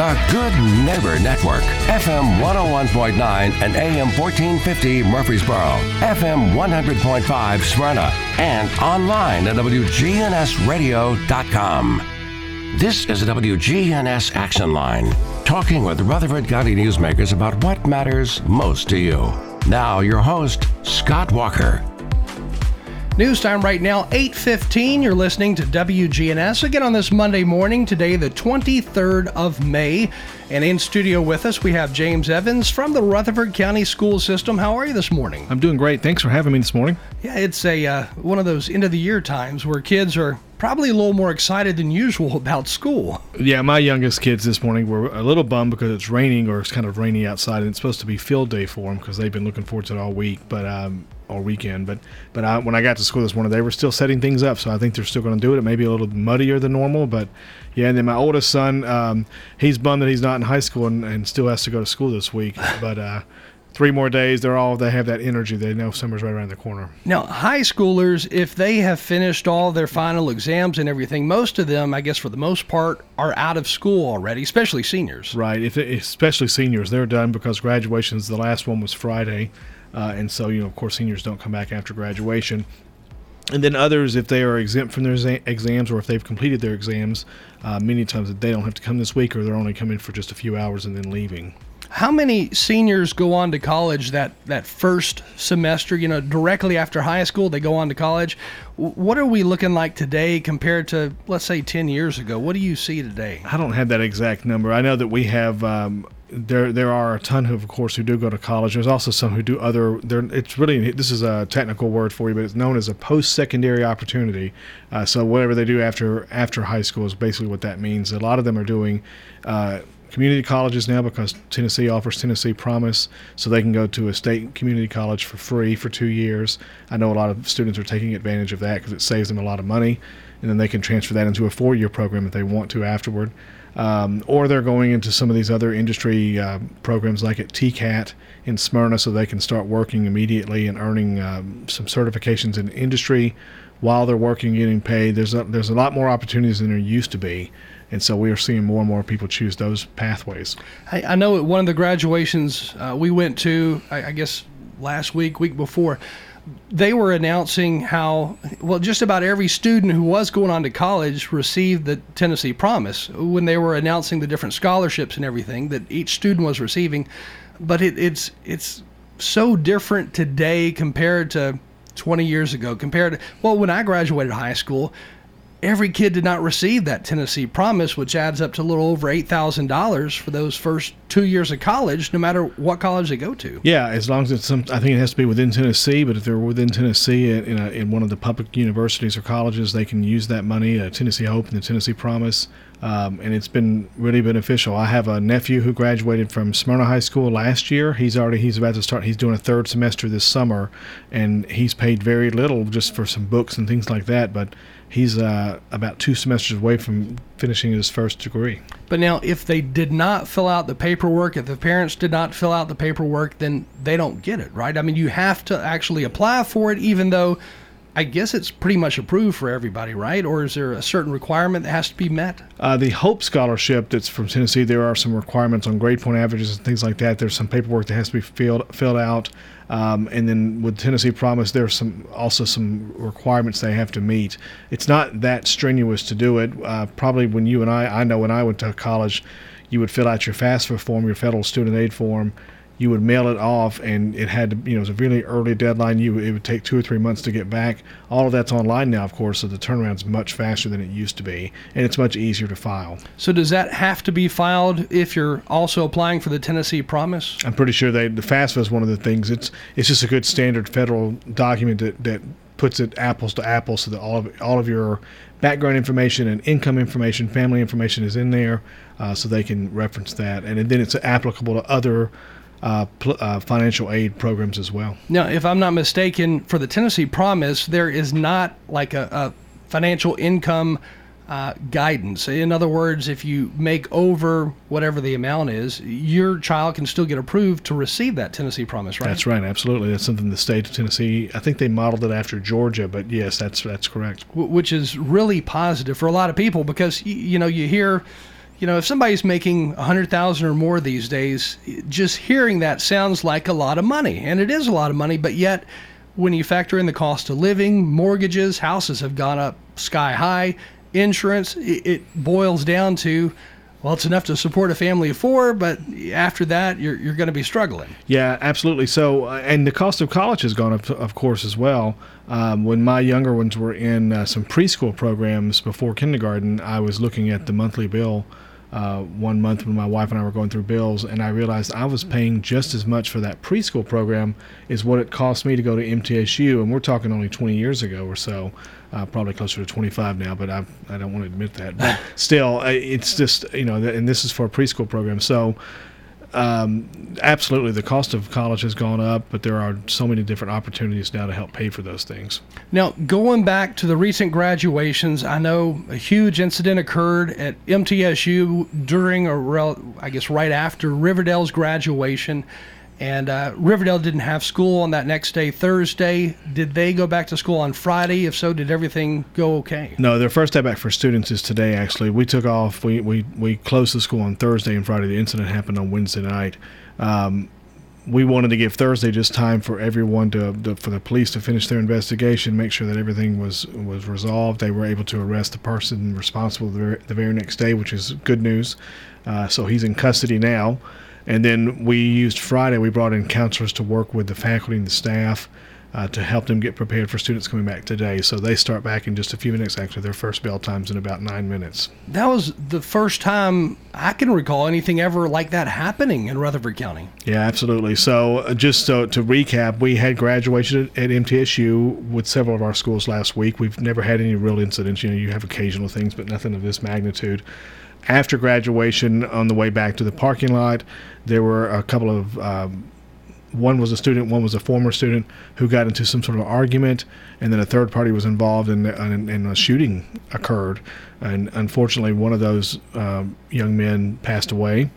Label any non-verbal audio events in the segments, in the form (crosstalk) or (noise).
The Good Neighbor Network, FM 101.9 and AM 1450 Murfreesboro, FM 100.5 Smyrna, and online at WGNSradio.com. This is the WGNS Action Line, talking with Rutherford County newsmakers about what matters most to you. Now, your host, Scott Walker. News time right now, 8.15. You're listening to WGNS again on this Monday morning, today the 23rd of May. And in studio with us, we have James Evans from the Rutherford County School System. How are you this morning? I'm doing great. Thanks for having me this morning. Yeah, it's a uh, one of those end of the year times where kids are probably a little more excited than usual (laughs) about school. Yeah, my youngest kids this morning were a little bummed because it's raining or it's kind of rainy outside, and it's supposed to be field day for them because they've been looking forward to it all week. But um, all weekend. But but I, when I got to school this morning, they were still setting things up. So I think they're still going to do it. It may be a little muddier than normal, but yeah. And then my oldest son, um, he's bummed that he's not in high school and, and still has to go to school this week. (laughs) But uh, three more days, they're all they have that energy. They know summer's right around the corner. Now, high schoolers, if they have finished all their final exams and everything, most of them, I guess, for the most part, are out of school already, especially seniors. Right. If especially seniors, they're done because graduation's the last one was Friday. Uh, and so, you know, of course, seniors don't come back after graduation. And then others, if they are exempt from their exams or if they've completed their exams, uh, many times they don't have to come this week or they're only coming for just a few hours and then leaving. How many seniors go on to college that, that first semester, you know, directly after high school, they go on to college? What are we looking like today compared to, let's say, 10 years ago? What do you see today? I don't have that exact number. I know that we have um, there there are a ton of, of course, who do go to college. There's also some who do other. It's really this is a technical word for you, but it's known as a post-secondary opportunity. Uh, so whatever they do after after high school is basically what that means. A lot of them are doing. Uh, community colleges now because Tennessee offers Tennessee Promise, so they can go to a state community college for free for two years. I know a lot of students are taking advantage of that because it saves them a lot of money, and then they can transfer that into a four-year program if they want to afterward um, or they're going into some of these other industry uh, programs like at TCAT in Smyrna so they can start working immediately and earning um, some certifications in industry while they're working getting paid. There's a, there's a lot more opportunities than there used to be. And so we are seeing more and more people choose those pathways. I, I know at one of the graduations uh, we went to, I, I guess last week, week before, they were announcing how well just about every student who was going on to college received the Tennessee Promise when they were announcing the different scholarships and everything that each student was receiving. But it, it's it's so different today compared to 20 years ago. Compared to well, when I graduated high school, every kid did not receive that Tennessee Promise, which adds up to a little over $8,000 for those first two years of college, no matter what college they go to. Yeah, as long as it's some, I think it has to be within Tennessee, but if they're within Tennessee in, a, in one of the public universities or colleges, they can use that money, uh, Tennessee Hope and the Tennessee Promise. Um, and it's been really beneficial. I have a nephew who graduated from Smyrna High School last year. He's already he's about to start. He's doing a third semester this summer, and he's paid very little just for some books and things like that. But he's uh, about two semesters away from finishing his first degree. But now, if they did not fill out the paperwork, if the parents did not fill out the paperwork, then they don't get it, right? I mean, you have to actually apply for it, even though I guess it's pretty much approved for everybody, right? Or is there a certain requirement that has to be met? Uh, the Hope Scholarship that's from Tennessee, there are some requirements on grade point averages and things like that. There's some paperwork that has to be filled filled out, um, and then with Tennessee Promise, there's some also some requirements they have to meet. It's not that strenuous to do it. Uh, probably when you and I, I know when I went to college, you would fill out your FAFSA form, your federal student aid form you would mail it off and it had to you know it was a really early deadline. You it would take two or three months to get back. All of that's online now of course so the turnaround is much faster than it used to be and it's much easier to file. So does that have to be filed if you're also applying for the tennessee promise? I'm pretty sure they the fafsa is one of the things. It's it's just a good standard federal document that that puts it apples to apples so that all of all of your background information and income information family information is in there uh, so they can reference that. And then it's applicable to other uh, pl- uh, financial aid programs as well. Now, if I'm not mistaken, for the Tennessee Promise, there is not like a, a financial income uh, guidance. In other words, if you make over whatever the amount is, your child can still get approved to receive that Tennessee Promise, right? That's right, absolutely. That's something the state of Tennessee. I think they modeled it after Georgia, but yes, that's that's correct. W- which is really positive for a lot of people because you know you hear you know, if somebody's making a hundred thousand or more these days, just hearing that sounds like a lot of money, and it is a lot of money. But yet, when you factor in the cost of living, mortgages, houses have gone up sky high, insurance, it, it boils down to well, it's enough to support a family of four, but after that, you're, you're going to be struggling. Yeah, absolutely. So, uh, and the cost of college has gone up, of course, as well. Um, when my younger ones were in uh, some preschool programs before kindergarten, I was looking at the monthly bill uh, one month when my wife and I were going through bills, and I realized I was paying just as much for that preschool program as what it cost me to go to MTSU, and we're talking only 20 years ago or so, uh, probably closer to 25 now, but I, I don't want to admit that. But (laughs) still, it's just you know, and this is for a preschool program, so um, absolutely, the cost of college has gone up, but there are so many different opportunities now to help pay for those things. Now, going back to the recent graduations, I know a huge incident occurred at MTSU during, or I guess right after Riverdale's graduation and uh, Riverdale didn't have school on that next day, Thursday. Did they go back to school on Friday? If so, did everything go okay? No, their first day back for students is today. Actually, we took off. We we we closed the school on Thursday and Friday. The incident happened on Wednesday night. Um, we wanted to give Thursday just time for everyone to, to, for the police to finish their investigation, make sure that everything was was resolved. They were able to arrest the person responsible the very, the very next day, which is good news. Uh, so he's in custody now. And then we used Friday, we brought in counselors to work with the faculty and the staff uh, to help them get prepared for students coming back today. So they start back in just a few minutes. Actually, their first bell time's in about nine minutes. That was the first time I can recall anything ever like that happening in Rutherford County. Yeah, absolutely. So uh, just so, to recap, we had graduation at, at MTSU with several of our schools last week. We've never had any real incidents. You know, you have occasional things, but nothing of this magnitude after graduation on the way back to the parking lot there were a couple of um, one was a student, one was a former student who got into some sort of argument, and then a third party was involved, and, a shooting occurred. And unfortunately, one of those um, young men passed away.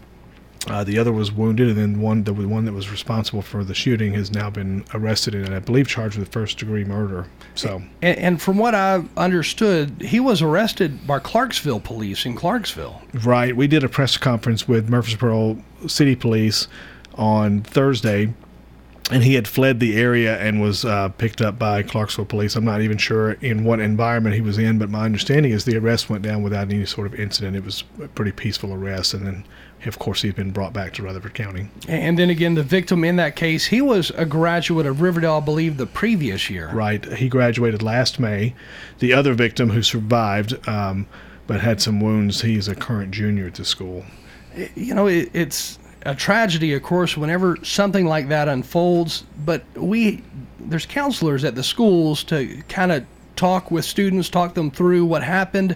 Uh, the other was wounded, and then one the one that was responsible for the shooting has now been arrested and I believe charged with first degree murder. So, and, and, from what I understood, he was arrested by Clarksville police in Clarksville. Right. We did a press conference with Murfreesboro City Police on Thursday, and he had fled the area and was uh, picked up by Clarksville police. I'm not even sure in what environment he was in, but my understanding is the arrest went down without any sort of incident. It was a pretty peaceful arrest, and then of course, he's been brought back to Rutherford County. And then again, the victim in that case, he was a graduate of Riverdale, I believe, the previous year. Right. He graduated last May. The other victim who survived um, but had some wounds, he's a current junior at the school. You know, it, it's a tragedy, of course, whenever something like that unfolds. But we, there's counselors at the schools to kind of talk with students, talk them through what happened.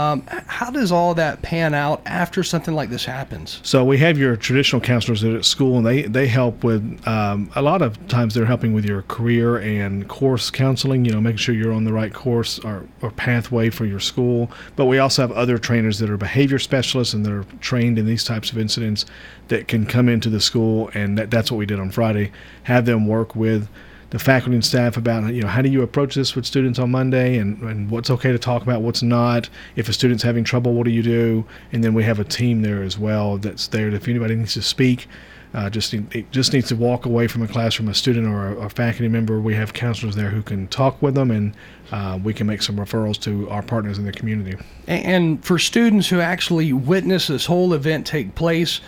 Um, how does all that pan out after something like this happens? So we have your traditional counselors at school, and they they help with um, a lot of times they're helping with your career and course counseling. You know, making sure you're on the right course or, or pathway for your school. But we also have other trainers that are behavior specialists and that are trained in these types of incidents that can come into the school, and that, that's what we did on Friday. Have them work with the faculty and staff about you know how do you approach this with students on Monday and, and what's okay to talk about, what's not. If a student's having trouble, what do you do? And then we have a team there as well that's there. If anybody needs to speak, uh, just just needs to walk away from a classroom, a student or a, a, faculty member, we have counselors there who can talk with them, and uh, we can make some referrals to our partners in the community. And for students who actually witness this whole event take place,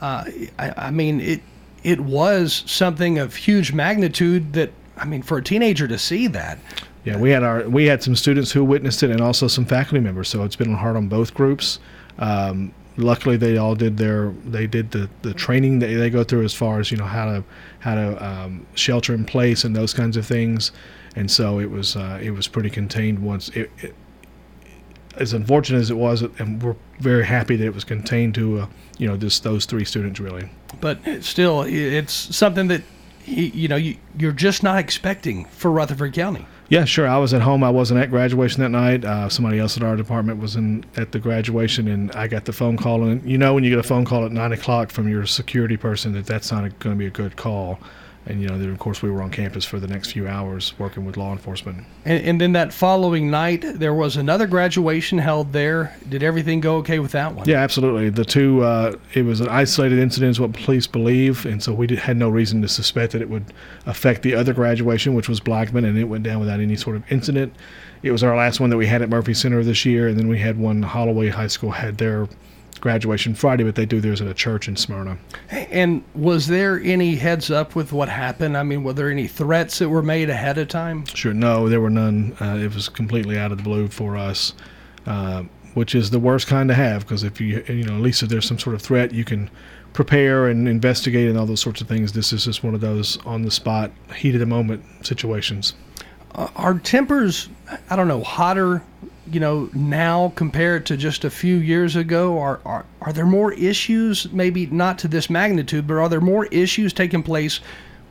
uh, I, I mean it it was something of huge magnitude that I mean for a teenager to see that. Yeah, we had our we had some students who witnessed it and also some faculty members. So it's been hard on both groups. Um, luckily, they all did their they did the, the training that they go through as far as you know how to how to um, shelter in place and those kinds of things. And so it was uh, it was pretty contained once it, it as unfortunate as it was, and we're very happy that it was contained to, uh, you know, just those three students really. But still, it's something that you know you, you're just not expecting for Rutherford County. Yeah, sure. I was at home. I wasn't at graduation that night. Uh, somebody else at our department was in at the graduation, and I got the phone call. And you know, when you get a phone call at nine o'clock from your security person, that that's not going to be a good call. And you know, then of course, we were on campus for the next few hours working with law enforcement. And, and then that following night, there was another graduation held there. Did everything go okay with that one? Yeah, absolutely. The two, uh, it was an isolated incident, is what police believe, and so we did, had no reason to suspect that it would affect the other graduation, which was Blackman, and it went down without any sort of incident. It was our last one that we had at Murphy Center this year, and then we had one Holloway High School had their graduation Friday, but they do theirs at a church in Smyrna. And was there any heads up with what happened? I mean, were there any threats that were made ahead of time? Sure, no, there were none. Uh, it was completely out of the blue for us, uh, which is the worst kind to have because if you, you know, at least if there's some sort of threat, you can prepare and investigate and all those sorts of things. This is just one of those on the spot, heat of the moment situations. Uh, are tempers, I don't know, hotter you know now compared to just a few years ago are, are are there more issues maybe not to this magnitude but are there more issues taking place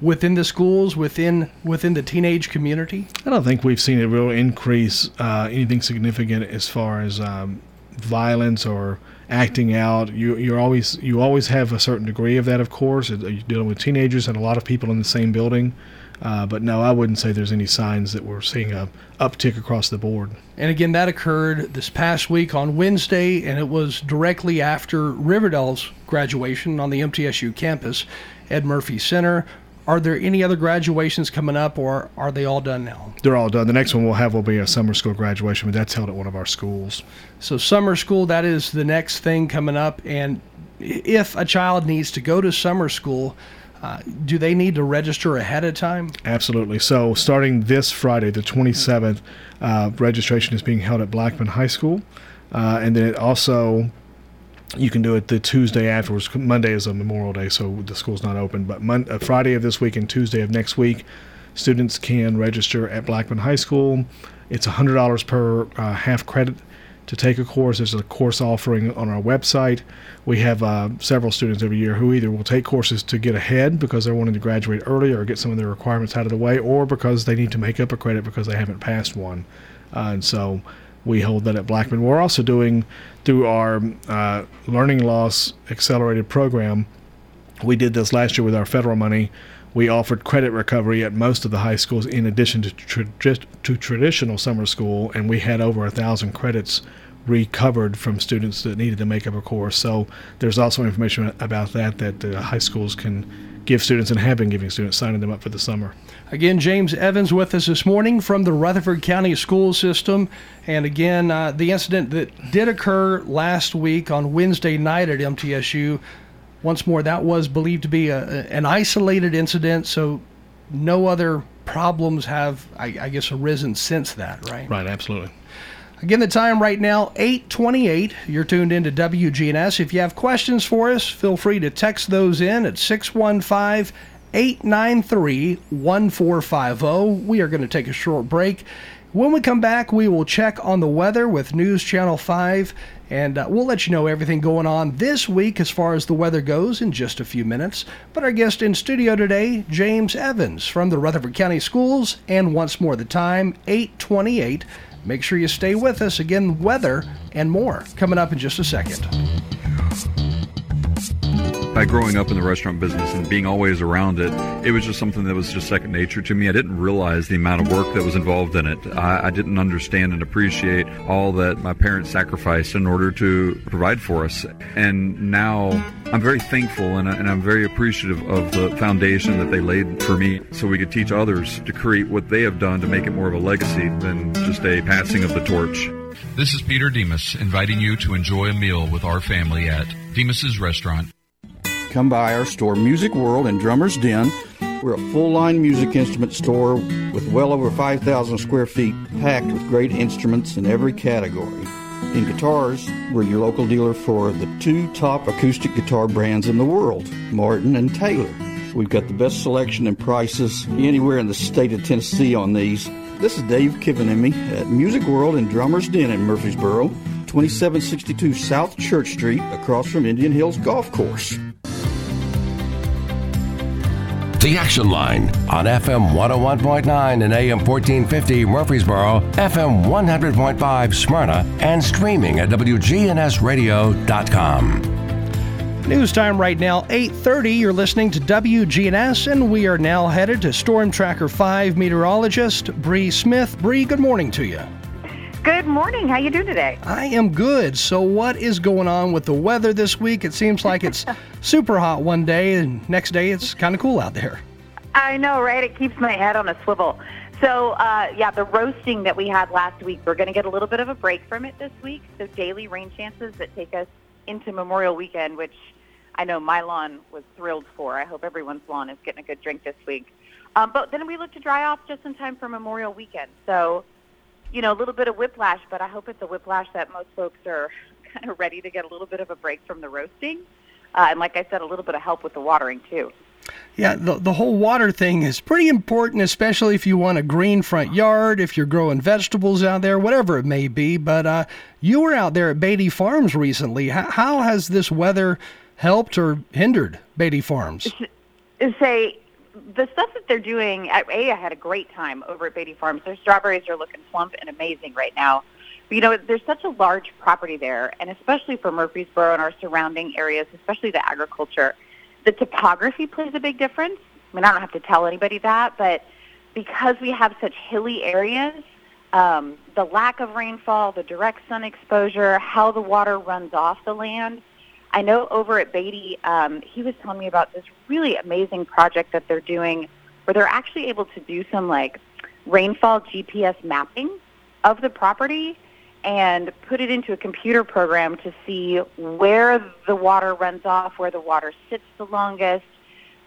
within the schools within within the teenage community? I don't think we've seen a real increase uh, anything significant as far as um, violence or acting out. You you're always you always have a certain degree of that of course. You're dealing with teenagers and a lot of people in the same building uh, but no, I wouldn't say there's any signs that we're seeing a uptick across the board. And again, that occurred this past week on Wednesday, and it was directly after Riverdale's graduation on the MTSU campus Ed Murphy Center. Are there any other graduations coming up, or are they all done now? They're all done. The next one we'll have will be a summer school graduation, but that's held at one of our schools. So, summer school, that is the next thing coming up. And if a child needs to go to summer school, uh, do they need to register ahead of time? Absolutely. So, starting this Friday, the 27th, uh, registration is being held at Blackman High School. Uh, and then it also, you can do it the Tuesday afterwards. Monday is a Memorial Day, so the school's not open. But uh, Friday of this week and Tuesday of next week, students can register at Blackman High School. It's $100 per uh, half credit to take a course. There's a course offering on our website. We have uh, several students every year who either will take courses to get ahead because they're wanting to graduate early or get some of their requirements out of the way, or because they need to make up a credit because they haven't passed one. Uh, and so we hold that at Blackman. We're also doing through our uh, learning loss accelerated program. We did this last year with our federal money we offered credit recovery at most of the high schools in addition to, tra- to traditional summer school, and we had over a thousand credits recovered from students that needed to make up a course. So there's also information about that that the high schools can give students and have been giving students, signing them up for the summer. Again, James Evans with us this morning from the Rutherford County School System. And again, uh, the incident that did occur last week on Wednesday night at MTSU once more, that was believed to be a, an isolated incident, so no other problems have, I, I guess, arisen since that, right? Right, absolutely. Again, the time right now, 828. You're tuned into WGNS. If you have questions for us, feel free to text those in at 615 893 1450. We are going to take a short break. When we come back, we will check on the weather with News Channel 5, and uh, we'll let you know everything going on this week as far as the weather goes in just a few minutes. But our guest in studio today, James Evans from the Rutherford County Schools, and once more the time, 828. Make sure you stay with us. Again, weather and more coming up in just a second by growing up in the restaurant business and being always around it, it was just something that was just second nature to me. I didn't realize the amount of work that was involved in it. I, I didn't understand and appreciate all that my parents sacrificed in order to provide for us. And now I'm very thankful and, and I'm very appreciative of the foundation that they laid for me so we could teach others to create what they have done to make it more of a legacy than just a passing of the torch. This is Peter Demos inviting you to enjoy a meal with our family at Demos's Restaurant come by our store, Music World and Drummer's Den. We're a full line music instrument store with well over 5,000 square feet, packed with great instruments in every category. In guitars, we're your local dealer for the two top acoustic guitar brands in the world, Martin and Taylor. We've got the best selection and prices anywhere in the state of Tennessee on these. This is Dave Kivenemy at Music World and Drummer's Den in Murfreesboro, 2762 South Church Street, across from Indian Hills Golf Course. The Action Line on FM 101.9 and AM 1450 Murfreesboro, FM 100.5 Smyrna, and streaming at WGNSradio.com. News time right now, 8:30. You're listening to WGNS, and we are now headed to Storm Tracker 5 meteorologist Bree Smith. Bree, good morning to you. Good morning. How you doing today? I am good. So, what is going on with the weather this week? It seems like it's (laughs) super hot one day, and next day it's kind of cool out there. I know, right? It keeps my head on a swivel. So, uh, yeah, the roasting that we had last week, we're going to get a little bit of a break from it this week. So, daily rain chances that take us into Memorial Weekend, which I know my lawn was thrilled for. I hope everyone's lawn is getting a good drink this week. Um, but then we look to dry off just in time for Memorial Weekend. So, you know, a little bit of whiplash, but I hope it's a whiplash that most folks are (laughs) kind of ready to get a little bit of a break from the roasting. Uh, and like I said, a little bit of help with the watering too. Yeah, the, the whole water thing is pretty important, especially if you want a green front yard, if you're growing vegetables out there, whatever it may be. But uh, you were out there at Batey Farms recently. How, how has this weather helped or hindered Batey Farms? (laughs) Say the stuff that they're doing. At A, I had a great time over at Batey Farms. Their strawberries are looking plump and amazing right now. But, you know, there's such a large property there, and especially for Murfreesboro and our surrounding areas, especially the agriculture, the topography plays a big difference. I mean, I don't have to tell anybody that, but because we have such hilly areas, um, the lack of rainfall, the direct sun exposure, how the water runs off the land – I know over at Batey, um, he was telling me about this really amazing project that they're doing where they're actually able to do some like rainfall GPS mapping of the property and put it into a computer program to see where the water runs off, where the water sits the longest,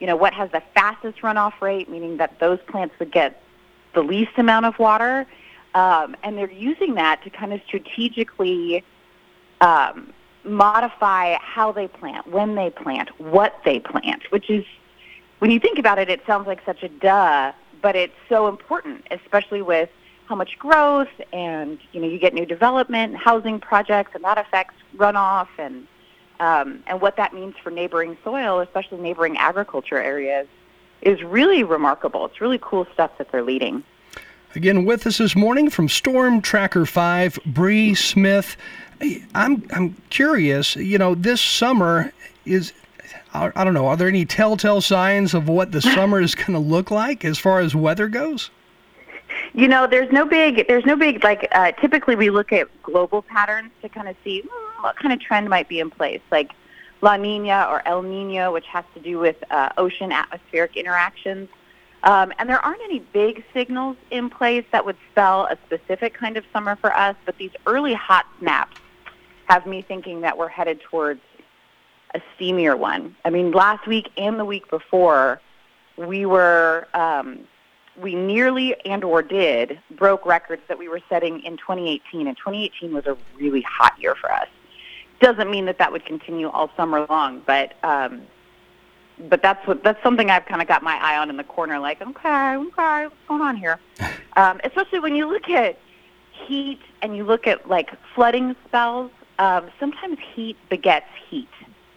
you know, what has the fastest runoff rate, meaning that those plants would get the least amount of water. Um, and they're using that to kind of strategically um, modify how they plant, when they plant, what they plant, which is, when you think about it, it sounds like such a duh, but it's so important, especially with how much growth and, you know, you get new development, housing projects, and that affects runoff and, um, and what that means for neighboring soil, especially neighboring agriculture areas, is really remarkable. It's really cool stuff that they're leading. Again, with us this morning from Storm Tracker 5, Bree Smith. I'm I'm curious. You know, this summer is I, don't know. Are there any telltale signs of what the summer is (laughs) going to look like as far as weather goes? You know, there's no big, there's no big like. Uh, typically, we look at global patterns to kind of see hmm, what kind of trend might be in place, like La Nina or El Nino, which has to do with uh, ocean atmospheric interactions. Um, and there aren't any big signals in place that would spell a specific kind of summer for us, but these early hot snaps have me thinking that we're headed towards a steamier one. I mean, last week and the week before, we were um, we nearly and or did broke records that we were setting in 2018, and 2018 was a really hot year for us. Doesn't mean that that would continue all summer long, but um, but that's what that's something I've kind of got my eye on in the corner, like okay, okay, what's going on here? (laughs) Um, especially when you look at heat and you look at like flooding spells um, sometimes heat begets heat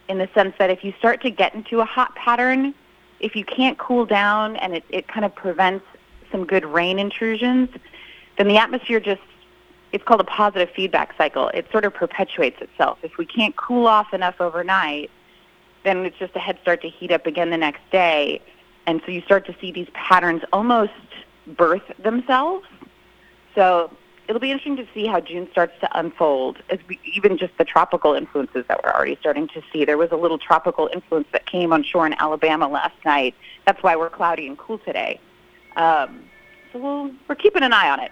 in the sense that if you start to get into a hot pattern, if you can't cool down and it, it kind of prevents some good rain intrusions, then the atmosphere just, it's called a positive feedback cycle. It sort of perpetuates itself. If we can't cool off enough overnight, then it's just a head start to heat up again the next day. And so you start to see these patterns almost birth themselves. So it'll be interesting to see how June starts to unfold, as we, even just the tropical influences that we're already starting to see. There was a little tropical influence that came on shore in Alabama last night. That's why we're cloudy and cool today. Um, so we'll, we're keeping an eye on it.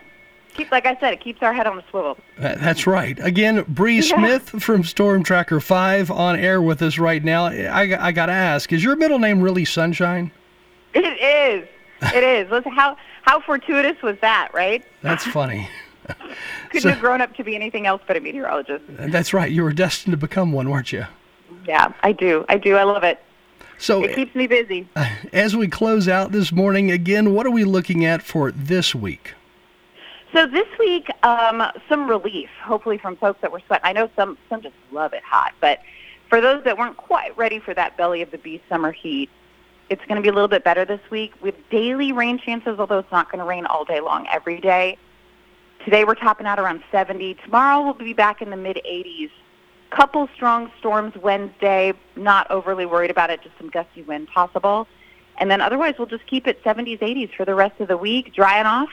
Keep, like I said, it keeps our head on a swivel. That's right. Again, Bree yeah. Smith from Storm Tracker 5 on air with us right now. I, I got to ask, is your middle name really Sunshine? It is. It is. Listen, how, how fortuitous was that, right? That's funny. (laughs) (laughs) Couldn't so, have grown up to be anything else but a meteorologist. That's right. You were destined to become one, weren't you? Yeah, I do. I do. I love it. So it keeps me busy. As we close out this morning, again, what are we looking at for this week? So this week, um, some relief, hopefully from folks that were sweating. I know some some just love it hot, but for those that weren't quite ready for that belly of the beast summer heat, it's going to be a little bit better this week with daily rain chances. Although it's not going to rain all day long every day, Today we're topping out around 70. Tomorrow we'll be back in the mid 80s. couple strong storms Wednesday. Not overly worried about it. Just some gusty wind possible. And then otherwise, we'll just keep it 70s, 80s for the rest of the week, drying off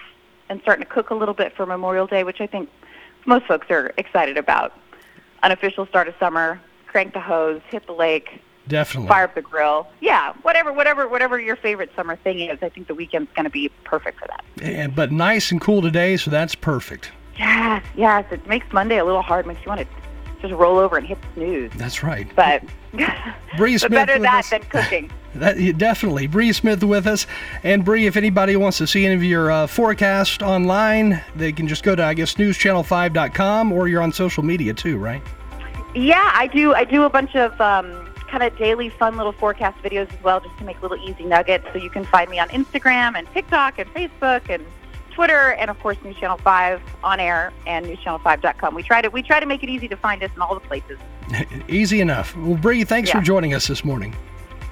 and starting to cook a little bit for Memorial Day, which I think most folks are excited about. Unofficial start of summer. Crank the hose, hit the lake, Definitely. fire up the grill. Yeah, whatever, whatever, whatever your favorite summer thing is. I think the weekend's going to be perfect for that. And, but nice and cool today, so that's perfect. Yes, yes. It makes Monday a little hard. Makes you want to just roll over and hit snooze. That's right. But, (laughs) Bree but Smith better that us. than cooking. (laughs) That, definitely. Bree Smith with us. And Bree, if anybody wants to see any of your uh, forecast online, they can just go to, I guess, newschannel5.com or you're on social media too, right? Yeah, I do. I do a bunch of um, kind of daily fun little forecast videos as well, just to make little easy nuggets. So you can find me on Instagram and TikTok and Facebook and Twitter, and of course News Channel Five on air and NewsChannel5.com. We try to we try to make it easy to find us in all the places. (laughs) Easy enough. Well, Bree, thanks Yeah. for joining us this morning.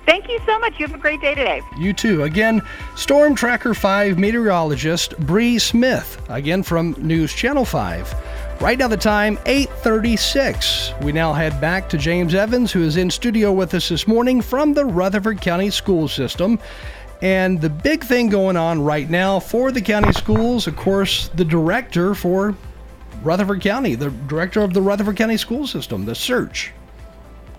Thank you so much. You have a great day today. You too. Again, Storm Tracker 5 meteorologist Bree Smith, again from News Channel 5. Right now the time 8:36. We now head back to James Evans who is in studio with us this morning from the Rutherford County School System. And the big thing going on right now for the county schools, of course, the director for Rutherford County, the director of the Rutherford County School System, the search.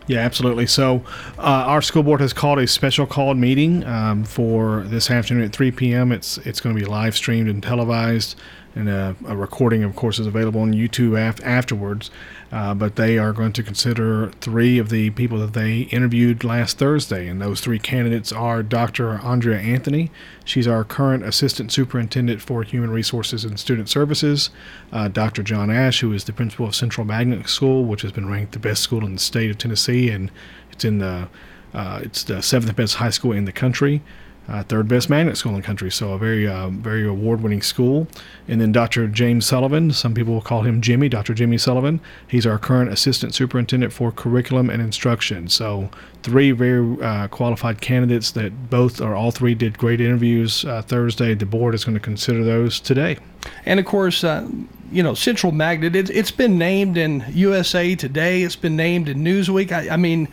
Yeah, absolutely. So, uh, our school board has called a special called meeting um, for this afternoon at 3 p.m. It's it's going to be live streamed and televised, and a, a recording, of course, is available on YouTube af- afterwards. Uh, but they are going to consider three of the people that they interviewed last Thursday, and those three candidates are Dr. Andrea Anthony. She's our current assistant superintendent for human resources and student services. Uh, Dr. John Ash, who is the principal of Central Magnet School, which has been ranked the best school in the state of Tennessee, and it's in the uh, it's the seventh best high school in the country uh, third best magnet school in the country. So a very, uh, very award-winning school. And then Dr. James Sullivan, some people will call him Jimmy, Dr. Jimmy Sullivan. He's our current assistant superintendent for curriculum and instruction. So three very uh, qualified candidates that both or all three did great interviews uh, Thursday. The board is going to consider those today. And of course, uh, you know, Central Magnet, it, it's been named in USA Today, it's been named in Newsweek. I, I mean,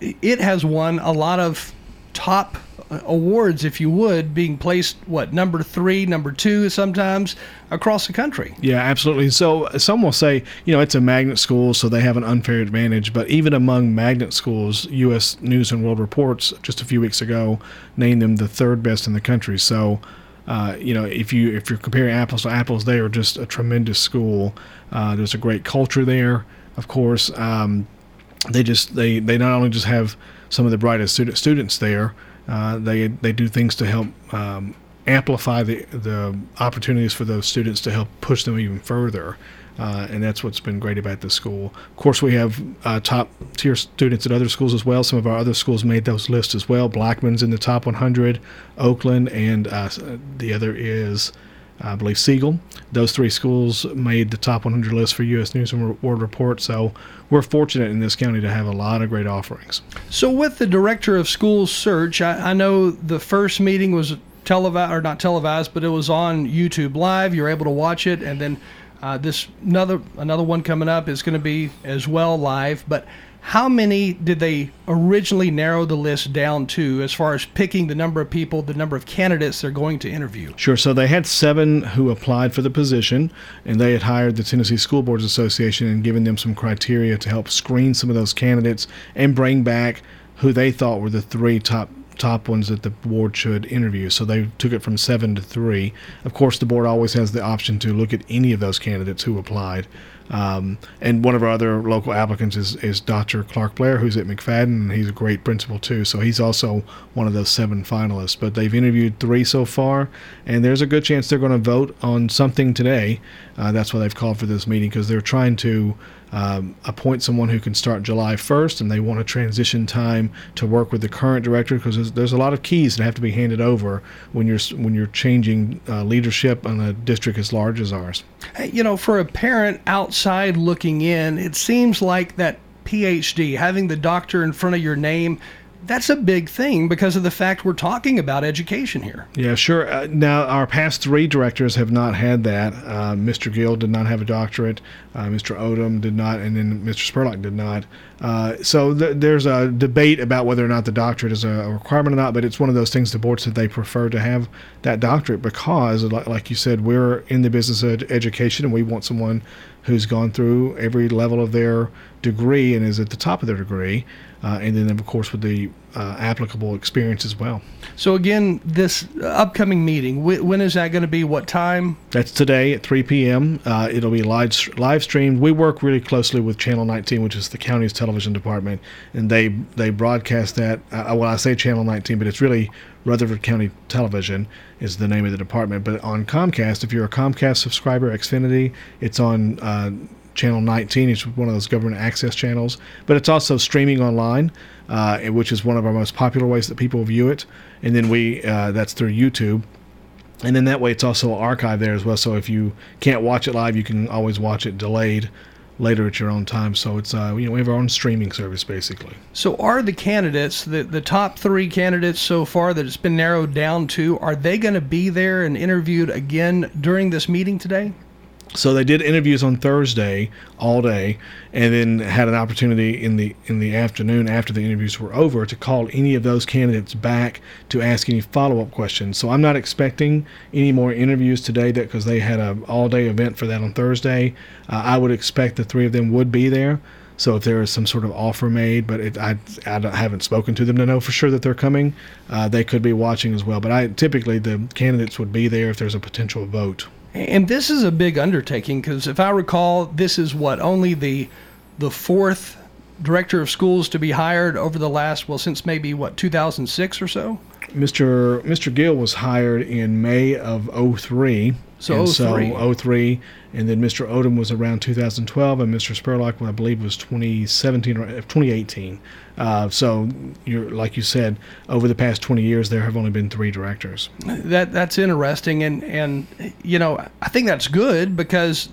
it has won a lot of top awards, if you would, being placed, what, number three, number two sometimes across the country. Yeah, absolutely. So some will say, you know, it's a magnet school, so they have an unfair advantage. But even among magnet schools, U.S. News and World Reports just a few weeks ago named them the third best in the country. So, uh, you know, if you if you're comparing apples to apples, they are just a tremendous school. Uh, there's a great culture there, of course. Um, they just they they not only just have some of the brightest student, students there, uh, they they do things to help um, amplify the the opportunities for those students to help push them even further. Uh, and that's what's been great about this school. Of course, we have uh, top tier students at other schools as well. Some of our other schools made those lists as well. Blackman's in the top 100, Oakland, and uh, the other is I believe Siegel. Those three schools made the top 100 list for U.S. News and World Report. So we're fortunate in this county to have a lot of great offerings. So, with the director of schools search, I, I know the first meeting was televised, or not televised, but it was on YouTube Live. You're able to watch it, and then uh, this another another one coming up is going to be as well live. But how many did they originally narrow the list down to as far as picking the number of people, the number of candidates they're going to interview? Sure. So they had seven who applied for the position, and they had hired the Tennessee School Boards Association and given them some criteria to help screen some of those candidates and bring back who they thought were the three top top ones that the board should interview. So they took it from seven to three. Of course, the board always has the option to look at any of those candidates who applied. Um, and one of our other local applicants is, is Dr. Clark Blair, who's at McFadden, and he's a great principal too. So he's also one of those seven finalists. But they've interviewed three so far, and there's a good chance they're going to vote on something today. Uh, that's why they've called for this meeting because they're trying to um, appoint someone who can start July 1st, and they want a transition time to work with the current director because there's, there's, a lot of keys that have to be handed over when you're when you're changing uh, leadership on a district as large as ours. You know, for a parent outside looking in, it seems like that PhD, having the doctor in front of your name, that's a big thing because of the fact we're talking about education here. Yeah, sure. Uh, now, our past three directors have not had that. Uh, Mr. Gill did not have a doctorate. Uh, Mr. Odom did not, and then Mr. Spurlock did not. Uh, so th- there's a debate about whether or not the doctorate is a requirement or not. But it's one of those things the board said they prefer to have that doctorate because, like you said, we're in the business of education, and we want someone who's gone through every level of their degree and is at the top of their degree uh, and then of course with the uh, applicable experience as well. So again, this upcoming meeting, wh- when is that going to be? What time? That's today at 3 p.m. Uh, it'll be live live streamed. We work really closely with Channel 19, which is the county's television department, and they they broadcast that. Uh, well, I say Channel 19, but it's really Rutherford County Television is the name of the department. But on Comcast, if you're a Comcast subscriber, Xfinity, it's on uh, channel 19. It's one of those government access channels, but it's also streaming online, uh, which is one of our most popular ways that people view it. And then we uh, that's through YouTube. And then that way, it's also archived there as well. So if you can't watch it live, you can always watch it delayed later at your own time. So it's uh, you know we have our own streaming service basically. So are the candidates the the top three candidates so far that it's been narrowed down to? Are they going to be there and interviewed again during this meeting today? So they did interviews on Thursday all day, and then had an opportunity in the in the afternoon after the interviews were over to call any of those candidates back to ask any follow up questions. So I'm not expecting any more interviews today, that because they had a all day event for that on Thursday. Uh, I would expect the three of them would be there. So if there is some sort of offer made, but it, I, I haven't spoken to them to know for sure that they're coming, uh, they could be watching as well. But I typically the candidates would be there if there's a potential vote. And this is a big undertaking because if I recall, this is what only the the fourth director of schools to be hired over the last well since maybe what 2006 or so. Mr. Mr. Gill was hired in May of 03. So, and 03. so 03 and then Mr. Odom was around 2012 and Mr. Spurlock I believe was 2017 or 2018. Uh, so you're like you said over the past 20 years there have only been 3 directors. That that's interesting and and you know I think that's good because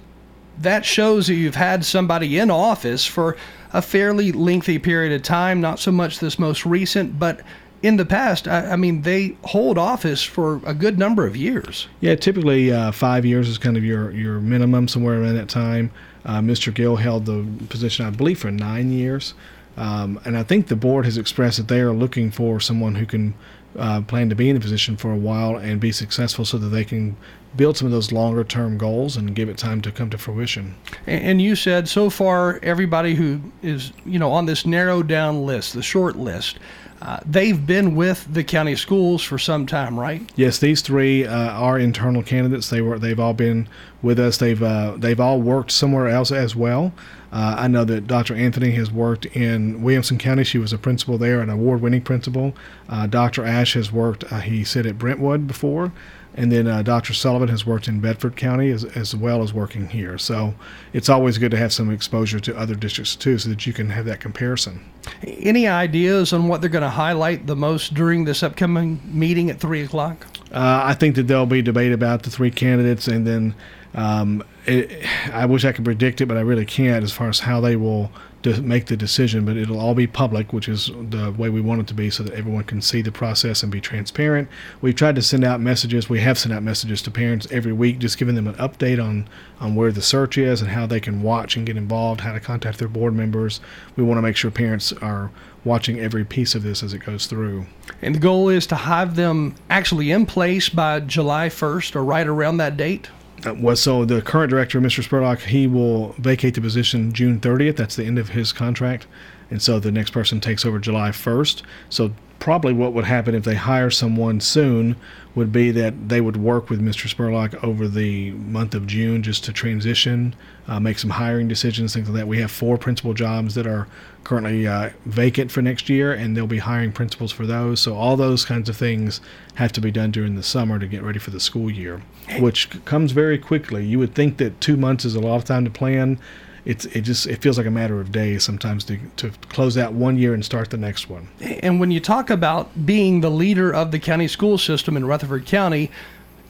that shows that you've had somebody in office for a fairly lengthy period of time, not so much this most recent, but in the past, I, I, mean, they hold office for a good number of years. Yeah, typically uh, five years is kind of your, your minimum, somewhere around that time. Uh, Mr. Gill held the position, I believe, for nine years. Um, and I think the board has expressed that they are looking for someone who can uh, plan to be in the position for a while and be successful so that they can build some of those longer term goals and give it time to come to fruition. And you said so far everybody who is, you know, on this narrowed down list, the short list, uh, they've been with the county schools for some time, right? Yes, these three uh, are internal candidates. They were they've all been with us. They've uh, they've all worked somewhere else as well. Uh, I know that Dr. Anthony has worked in Williamson County. She was a principal there, an award-winning principal. Uh, Dr. Ash has worked. he said at Brentwood before. And then uh, Dr. Sullivan has worked in Bedford County as, as well as working here. So it's always good to have some exposure to other districts too so that you can have that comparison. Any ideas on what they're going to highlight the most during this upcoming meeting at 3 o'clock? Uh, I think that there'll be debate about the three candidates, and then um, it, I wish I could predict it, but I really can't as far as how they will to make the decision, but it'll all be public, which is the way we want it to be so that everyone can see the process and be transparent. We've tried to send out messages. We have sent out messages to parents every week, just giving them an update on, on where the search is and how they can watch and get involved, how to contact their board members. We want to make sure parents are watching every piece of this as it goes through. And the goal is to have them actually in place by July 1st or right around that date? Uh, was so the current director, Mr. Spurlock, he will vacate the position June 30th. That's the end of his contract, and so the next person takes over July 1st. So probably what would happen if they hire someone soon would be that they would work with Mr. Spurlock over the month of June just to transition, uh, make some hiring decisions, things like that. We have four principal jobs that are currently uh, vacant for next year, and they'll be hiring principals for those. So all those kinds of things have to be done during the summer to get ready for the school year, which comes very quickly. You would think that two months is a lot of time to plan it's it just it feels like a matter of days sometimes to, to close out one year and start the next one. And when you talk about being the leader of the county school system in Rutherford County,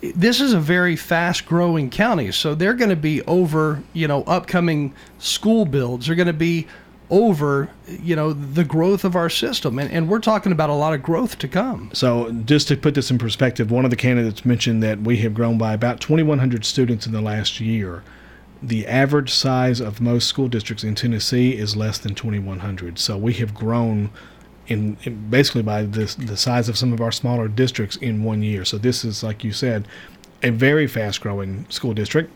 this is a very fast growing county. So they're going to be over, you know, upcoming school builds. They're going to be over, you know, the growth of our system. And, and we're talking about a lot of growth to come. So, just to put this in perspective, one of the candidates mentioned that we have grown by about 2,100 students in the last year. The average size of most school districts in Tennessee is less than 2,100. So, we have grown in, in basically by this, the size of some of our smaller districts in one year. So, this is, like you said, a very fast growing school district.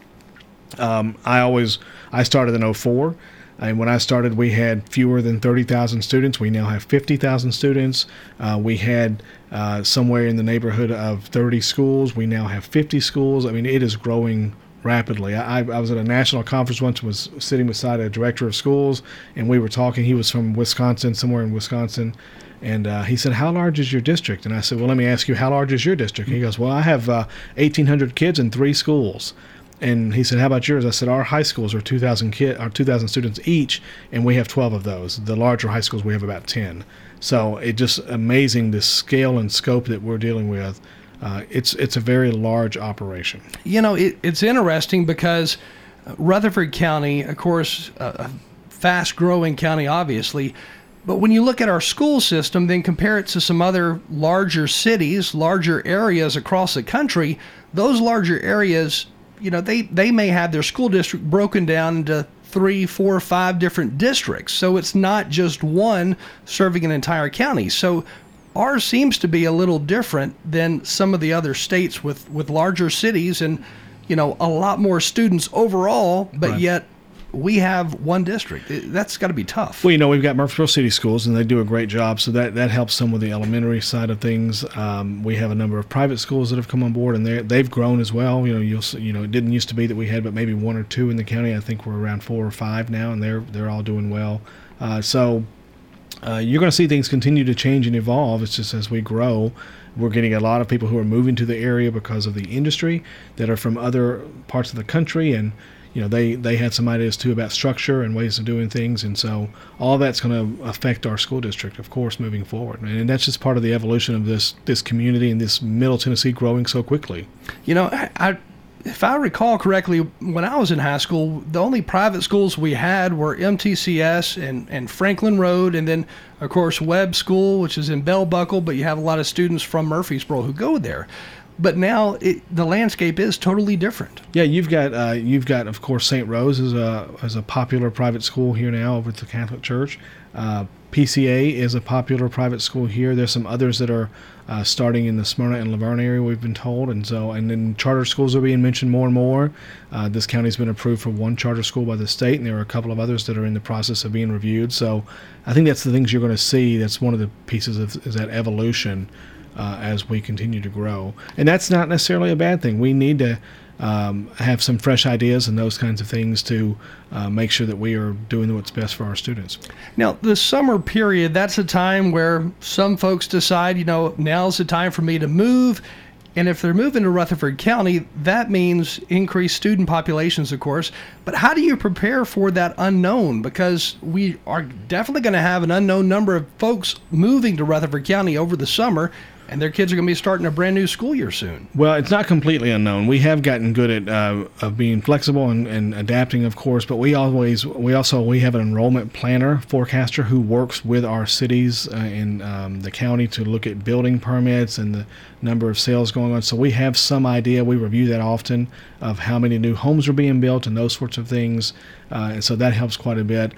Um, I always I started in 04 and when I started, we had fewer than 30,000 students. We now have 50,000 students. Uh, we had uh, somewhere in the neighborhood of 30 schools. We now have 50 schools. I mean, it is growing rapidly. I, I was at a national conference once, was sitting beside a director of schools, and we were talking. He was from Wisconsin, somewhere in Wisconsin. And uh, he said, How large is your district? And I said, Well, let me ask you, how large is your district? And he goes, Well, I have uh, 1,800 kids in three schools. And he said, "How about yours?" I said, "Our high schools are 2,000 kid, are 2,000 students each, and we have 12 of those. The larger high schools we have about 10. So it just amazing the scale and scope that we're dealing with. Uh, it's it's a very large operation. You know, it, it's interesting because Rutherford County, of course, a fast-growing county, obviously. But when you look at our school system, then compare it to some other larger cities, larger areas across the country, those larger areas you know, they, they may have their school district broken down into three, four, five different districts. So it's not just one serving an entire county. So ours seems to be a little different than some of the other states with, with larger cities and, you know, a lot more students overall, but right. yet we have one district. That's got to be tough. Well, you know, we've got Murfreesboro City Schools, and they do a great job. So that, that helps some with the elementary side of things. Um, we have a number of private schools that have come on board, and they they've grown as well. You know, you'll you know, it didn't used to be that we had, but maybe one or two in the county. I think we're around four or five now, and they're they're all doing well. Uh, so uh, you're going to see things continue to change and evolve. It's just as we grow, we're getting a lot of people who are moving to the area because of the industry that are from other parts of the country. And you know they they had some ideas too about structure and ways of doing things. And so all that's going to affect our school district of course moving forward. And that's just part of the evolution of this this community and this middle tennessee growing so quickly. You know I, if I recall correctly, when I was in high school, the only private schools we had were MTCS and, and Franklin Road, and then, of course, Webb School, which is in Bell Buckle, but you have a lot of students from Murfreesboro who go there but now it, the landscape is totally different. Yeah, you've got uh, you've got of course St. Rose is a is a popular private school here now over at the Catholic Church. Uh, PCA is a popular private school here. There's some others that are uh, starting in the Smyrna and La Vergne area, we've been told, and so and then charter schools are being mentioned more and more. Uh, this county's been approved for one charter school by the state, and there are a couple of others that are in the process of being reviewed. So, I think that's the things you're going to see. That's one of the pieces of is that evolution uh, as we continue to grow. And that's not necessarily a bad thing. We need to um, have some fresh ideas and those kinds of things to uh, make sure that we are doing what's best for our students. Now, the summer period, that's a time where some folks decide, you know, now's the time for me to move. And if they're moving to Rutherford County, that means increased student populations, of course. But how do you prepare for that unknown? Because we are definitely going to have an unknown number of folks moving to Rutherford County over the summer and their kids are going to be starting a brand new school year soon. Well, it's not completely unknown. We have gotten good at uh, of being flexible and, and, adapting, of course. But we always we also we have an enrollment planner forecaster who works with our cities uh, in um, the county to look at building permits and the number of sales going on. So we have some idea. We review that often of how many new homes are being built and those sorts of things, uh, and so that helps quite a bit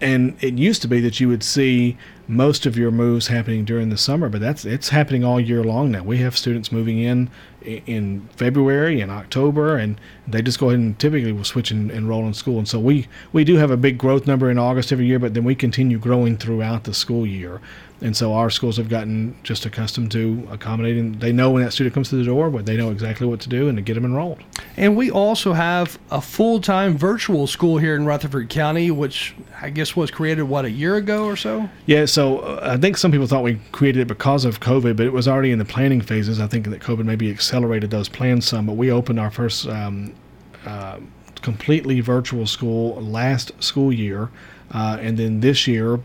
and it used to be that you would see most of your moves happening during the summer, but that's it's happening all year long now. We have students moving in in February and October, and they just go ahead and typically will switch and enroll in school. And so we we do have a big growth number in August every year, but then we continue growing throughout the school year. And so our schools have gotten just accustomed to accommodating. They know when that student comes to the door, but they know exactly what to do and to get them enrolled. And we also have a full time virtual school here in Rutherford County, which I guess was created, what, a year ago or so? Yeah, so uh, I think some people thought we created it because of COVID, but it was already in the planning phases. I think that COVID maybe accelerated those plans some, but we opened our first um, uh, completely virtual school last school year. Uh, and then this year,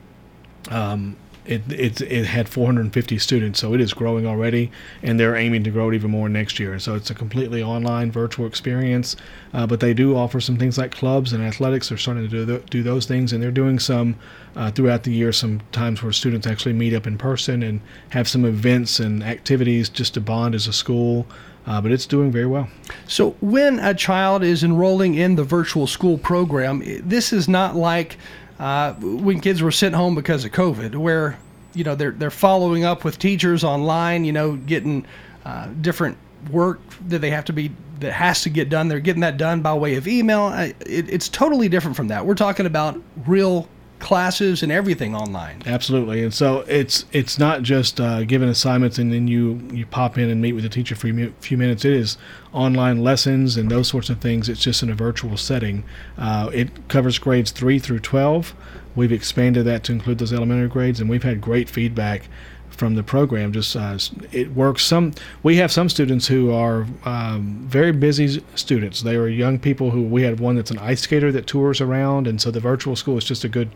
um, it, it it had 450 students, so it is growing already, and they're aiming to grow it even more next year. So it's a completely online virtual experience, uh, but they do offer some things like clubs and athletics. They're starting to do do those things, and they're doing some uh, throughout the year. Some times where students actually meet up in person and have some events and activities just to bond as a school. Uh, but it's doing very well. So, when a child is enrolling in the virtual school program, this is not like uh, when kids were sent home because of COVID, where you know they're they're following up with teachers online, you know, getting uh, different work that they have to be that has to get done. They're getting that done by way of email. It, it's totally different from that. We're talking about real classes and everything online. Absolutely, and so it's it's not just uh, given assignments and then you you pop in and meet with the teacher for a few minutes. It is online lessons and those sorts of things. It's just in a virtual setting. Uh, it covers grades three through twelve. We've expanded that to include those elementary grades, and we've had great feedback from the program. Just uh, it works. Some we have some students who are um, very busy students. They are young people who we had one that's an ice skater that tours around, and so the virtual school is just a good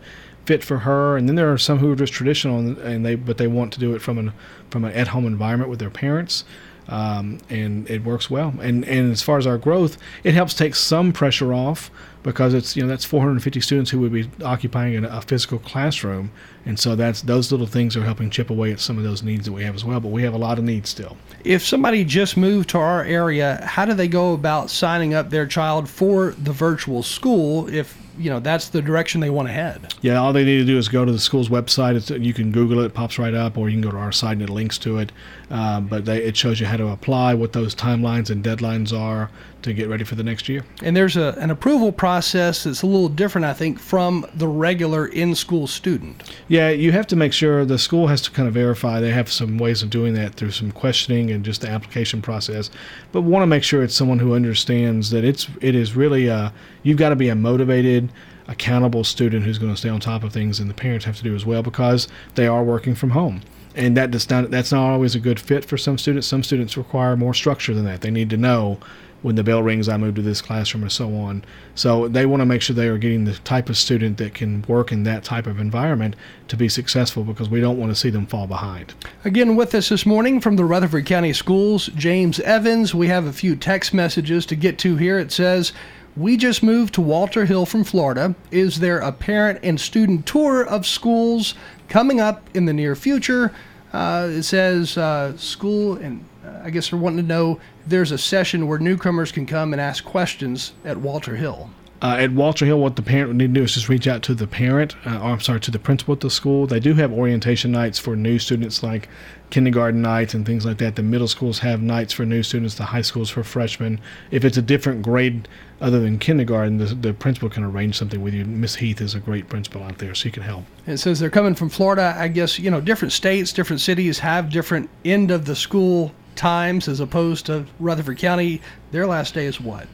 fit for her. And then there are some who are just traditional, and, they but they want to do it from an from an at home environment with their parents. Um, and it works well. And and as far as our growth, it helps take some pressure off because it's you know that's 450 students who would be occupying a, a physical classroom, and so that's those little things are helping chip away at some of those needs that we have as well. But we have a lot of needs still. If somebody just moved to our area, how do they go about signing up their child for the virtual school if you know that's the direction they want to head. Yeah, all they need to do is go to the school's website. It's, you can Google it, it pops right up, or you can go to our site and it links to it. Uh, but they, it shows you how to apply, what those timelines and deadlines are to get ready for the next year. And there's a, an approval process that's a little different, I think, from the regular in-school student. Yeah, you have to make sure the school has to kind of verify. They have some ways of doing that through some questioning and just the application process. But want to make sure it's someone who understands that it's it is really a, you've got to be a motivated accountable student who's going to stay on top of things and the parents have to do as well because they are working from home and that does not that's not always a good fit for some students some students require more structure than that they need to know when the bell rings, I move to this classroom and so on. So they want to make sure they are getting the type of student that can work in that type of environment to be successful because we don't want to see them fall behind. Again, with us this morning from the Rutherford County Schools, James Evans. We have a few text messages to get to here. It says, we just moved to Walter Hill from Florida. Is there a parent and student tour of schools coming up in the near future? Uh, it says uh, school, and uh, I guess they're wanting to know there's a session where newcomers can come and ask questions at Walter Hill. Uh, at Walter Hill, what the parent would need to do is just reach out to the parent, uh, or I'm sorry, to the principal at the school. They do have orientation nights for new students, like kindergarten nights and things like that. The middle schools have nights for new students, the high schools for freshmen. If it's a different grade other than kindergarten, the, the principal can arrange something with you. Miss Heath is a great principal out there, so you can help. It says they're coming from Florida. I guess, you know, different states, different cities have different end of the school times as opposed to Rutherford County. Their last day is what?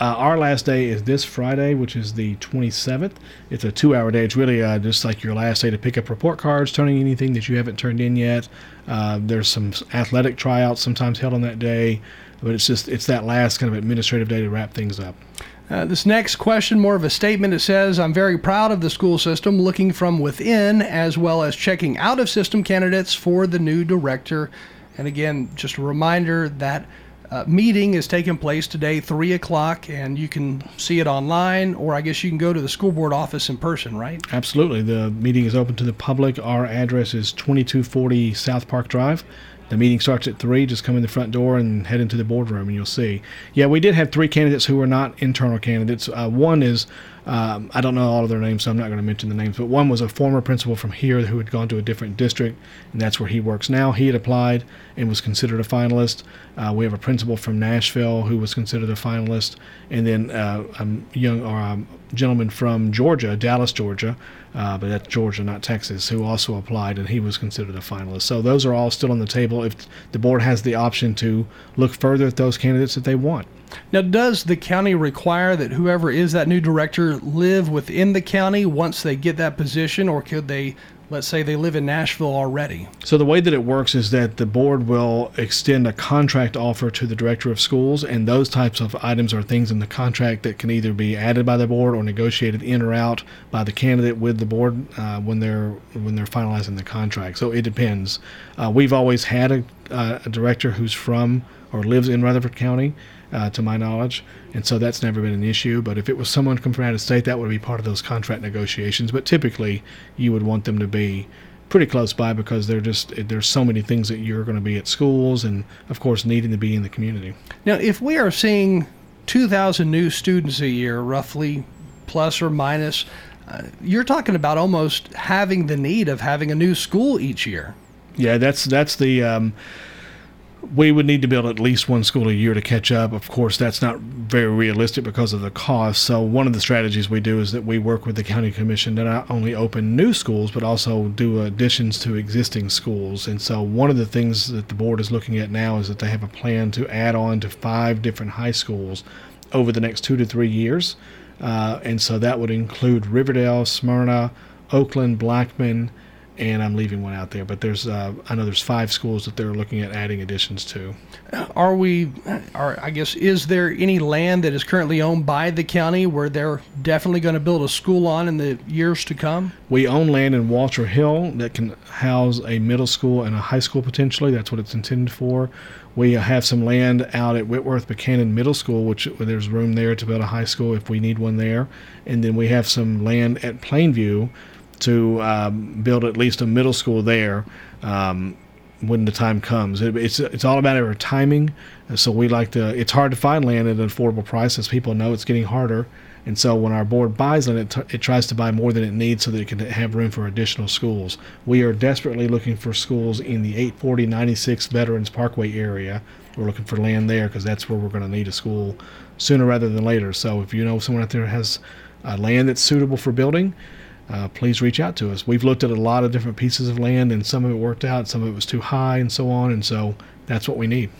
Uh, our last day is this Friday, which is the 27th. It's a two hour day. It's really uh, just like your last day to pick up report cards, turning anything that you haven't turned in yet. Uh, there's some athletic tryouts sometimes held on that day, but it's just it's that last kind of administrative day to wrap things up. Uh, this next question, more of a statement. It says, I'm very proud of the school system, looking from within as well as checking out of system candidates for the new director and again, just a reminder that uh, meeting is taking place today, 3 o'clock, and you can see it online, or I guess you can go to the school board office in person, right? Absolutely. The meeting is open to the public. Our address is 2240 South Park Drive. The meeting starts at 3. Just come in the front door and head into the boardroom, and you'll see. Yeah, we did have three candidates who were not internal candidates. Uh, one is um, I don't know all of their names, so I'm not going to mention the names. But one was a former principal from here who had gone to a different district, and that's where he works now. He had applied and was considered a finalist. Uh, we have a principal from Nashville who was considered a finalist, and then uh, a young or a gentleman from Georgia, Dallas, Georgia, uh, but that's Georgia, not Texas, who also applied, and he was considered a finalist. So those are all still on the table. If the board has the option to look further at those candidates that they want. Now, does the county require that whoever is that new director live within the county once they get that position, or could they let's say they live in Nashville already? So the way that it works is that the board will extend a contract offer to the director of schools, and those types of items are things in the contract that can either be added by the board or negotiated in or out by the candidate with the board uh, when they're when they're finalizing the contract. So it depends. Uh, we've always had a, uh, a director who's from or lives in Rutherford County, uh, to my knowledge, and so that's never been an issue. But if it was someone come from out of state, that would be part of those contract negotiations. But typically, you would want them to be pretty close by because they're just there's so many things that you're going to be at schools and of course needing to be in the community. Now, if we are seeing 2,000 new students a year, roughly plus or minus, uh, you're talking about almost having the need of having a new school each year. Yeah, that's that's the. Um, we would need to build at least one school a year to catch up. Of course, that's not very realistic because of the cost. So, one of the strategies we do is that we work with the county commission to not only open new schools, but also do additions to existing schools. And so, one of the things that the board is looking at now is that they have a plan to add on to five different high schools over the next two to three years. Uh, and so, that would include Riverdale, Smyrna, Oakland, Blackman, and I'm leaving one out there. But there's uh, I know there's five schools that they're looking at adding additions to. Are we? Are I guess is there any land that is currently owned by the county where they're definitely going to build a school on in the years to come? We own land in Walter Hill that can house a middle school and a high school potentially. That's what it's intended for. We have some land out at Whitworth Buchanan Middle School, which there's room there to build a high school if we need one there. And then we have some land at Plainview to um, build at least a middle school there um, when the time comes. It, it's it's all about our timing. So we like to. It's hard to find land at an affordable price, as people know it's getting harder. And so when our board buys land, it, it tries to buy more than it needs so that it can have room for additional schools. We are desperately looking for schools in the 840 96 Veterans Parkway area. We're looking for land there because that's where we're going to need a school sooner rather than later. So if you know someone out there has uh, land that's suitable for building, uh, please reach out to us. We've looked at a lot of different pieces of land, and some of it worked out, some of it was too high, and so on. And so that's what we need.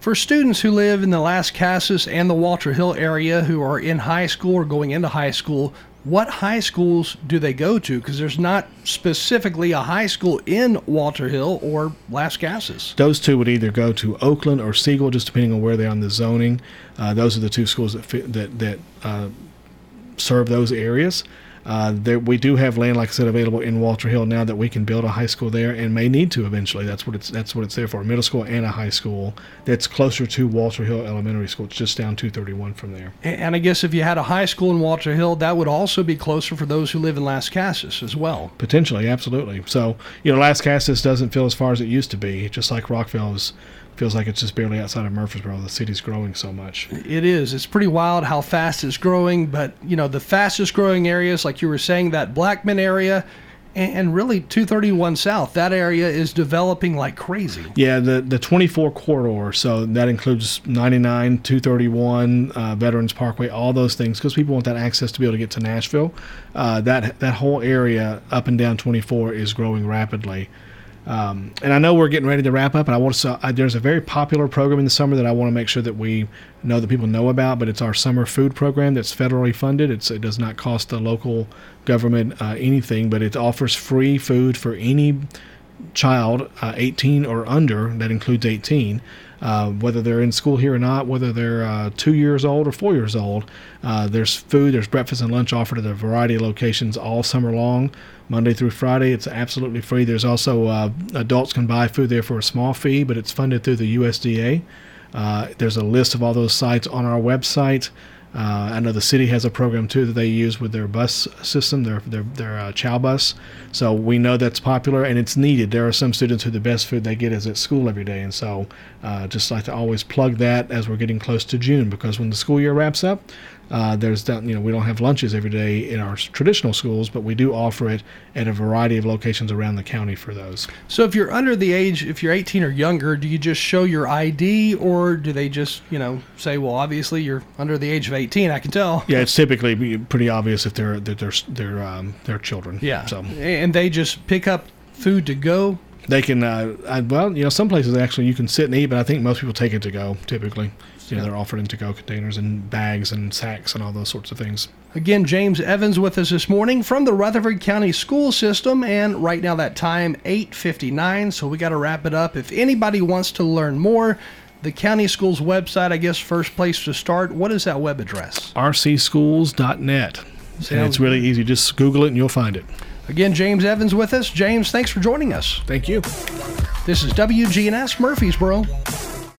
For students who live in the Lascassas and the Walter Hill area who are in high school or going into high school, what high schools do they go to? Because there's not specifically a high school in Walter Hill or Lascassas. Those two would either go to Oakland or Siegel, just depending on where they're on the zoning. Uh, those are the two schools that fit, that that uh, serve those areas. Uh, there, we do have land, like I said, available in Walter Hill now that we can build a high school there, and may need to eventually. That's what it's that's what it's there for, a middle school and a high school that's closer to Walter Hill Elementary School. It's just down 231 from there. And I guess if you had a high school in Walter Hill, that would also be closer for those who live in Lascassas as well. Potentially, absolutely. So you know, Lascassas doesn't feel as far as it used to be, just like Rockvale is feels like it's just barely outside of Murfreesboro. The city's growing so much. It is. It's pretty wild how fast it's growing. But you know, the fastest growing areas, like you were saying, that Blackman area, and really 231 South, that area is developing like crazy. Yeah, the the 24 corridor. So that includes 99, 231, uh, Veterans Parkway, all those things, because people want that access to be able to get to Nashville. Uh, that that whole area up and down 24 is growing rapidly. Um, and I know we're getting ready to wrap up, and I want to. Uh, there's a very popular program in the summer that I want to make sure that we know that people know about. But it's our summer food program that's federally funded. It's, it does not cost the local government uh, anything, but it offers free food for any child uh, 18 or under. That includes 18. Uh, whether they're in school here or not, whether they're uh, two years old or four years old. Uh, there's food, there's breakfast and lunch offered at a variety of locations all summer long, Monday through Friday. It's absolutely free. There's also uh, adults can buy food there for a small fee, but it's funded through the USDA. Uh, there's a list of all those sites on our website. Uh, I know the city has a program too that they use with their bus system, their their their uh, chow bus. So we know that's popular and it's needed. There are some students who the best food they get is at school every day, and so uh, just like to always plug that as we're getting close to June because when the school year wraps up, uh, there's that you know we don't have lunches every day in our traditional schools, but we do offer it at a variety of locations around the county for those. So if you're under the age, if you're 18 or younger, do you just show your ID, or do they just you know say, well, obviously you're under the age of 18? I can tell. Yeah, it's typically pretty obvious if they're they're they're they're, um, they're children. Yeah. So and they just pick up food to go. They can, uh, I, well, you know, some places actually you can sit and eat, but I think most people take it to go typically. You know, they're offered in to-go containers and bags and sacks and all those sorts of things. Again, James Evans with us this morning from the Rutherford County School System, and right now that time 8:59. So we got to wrap it up. If anybody wants to learn more, the county schools website, I guess, first place to start. What is that web address? rcschools.net. And Sounds it's really easy. Just Google it and you'll find it. Again, James Evans with us. James, thanks for joining us. Thank you. This is WGNS Murfreesboro.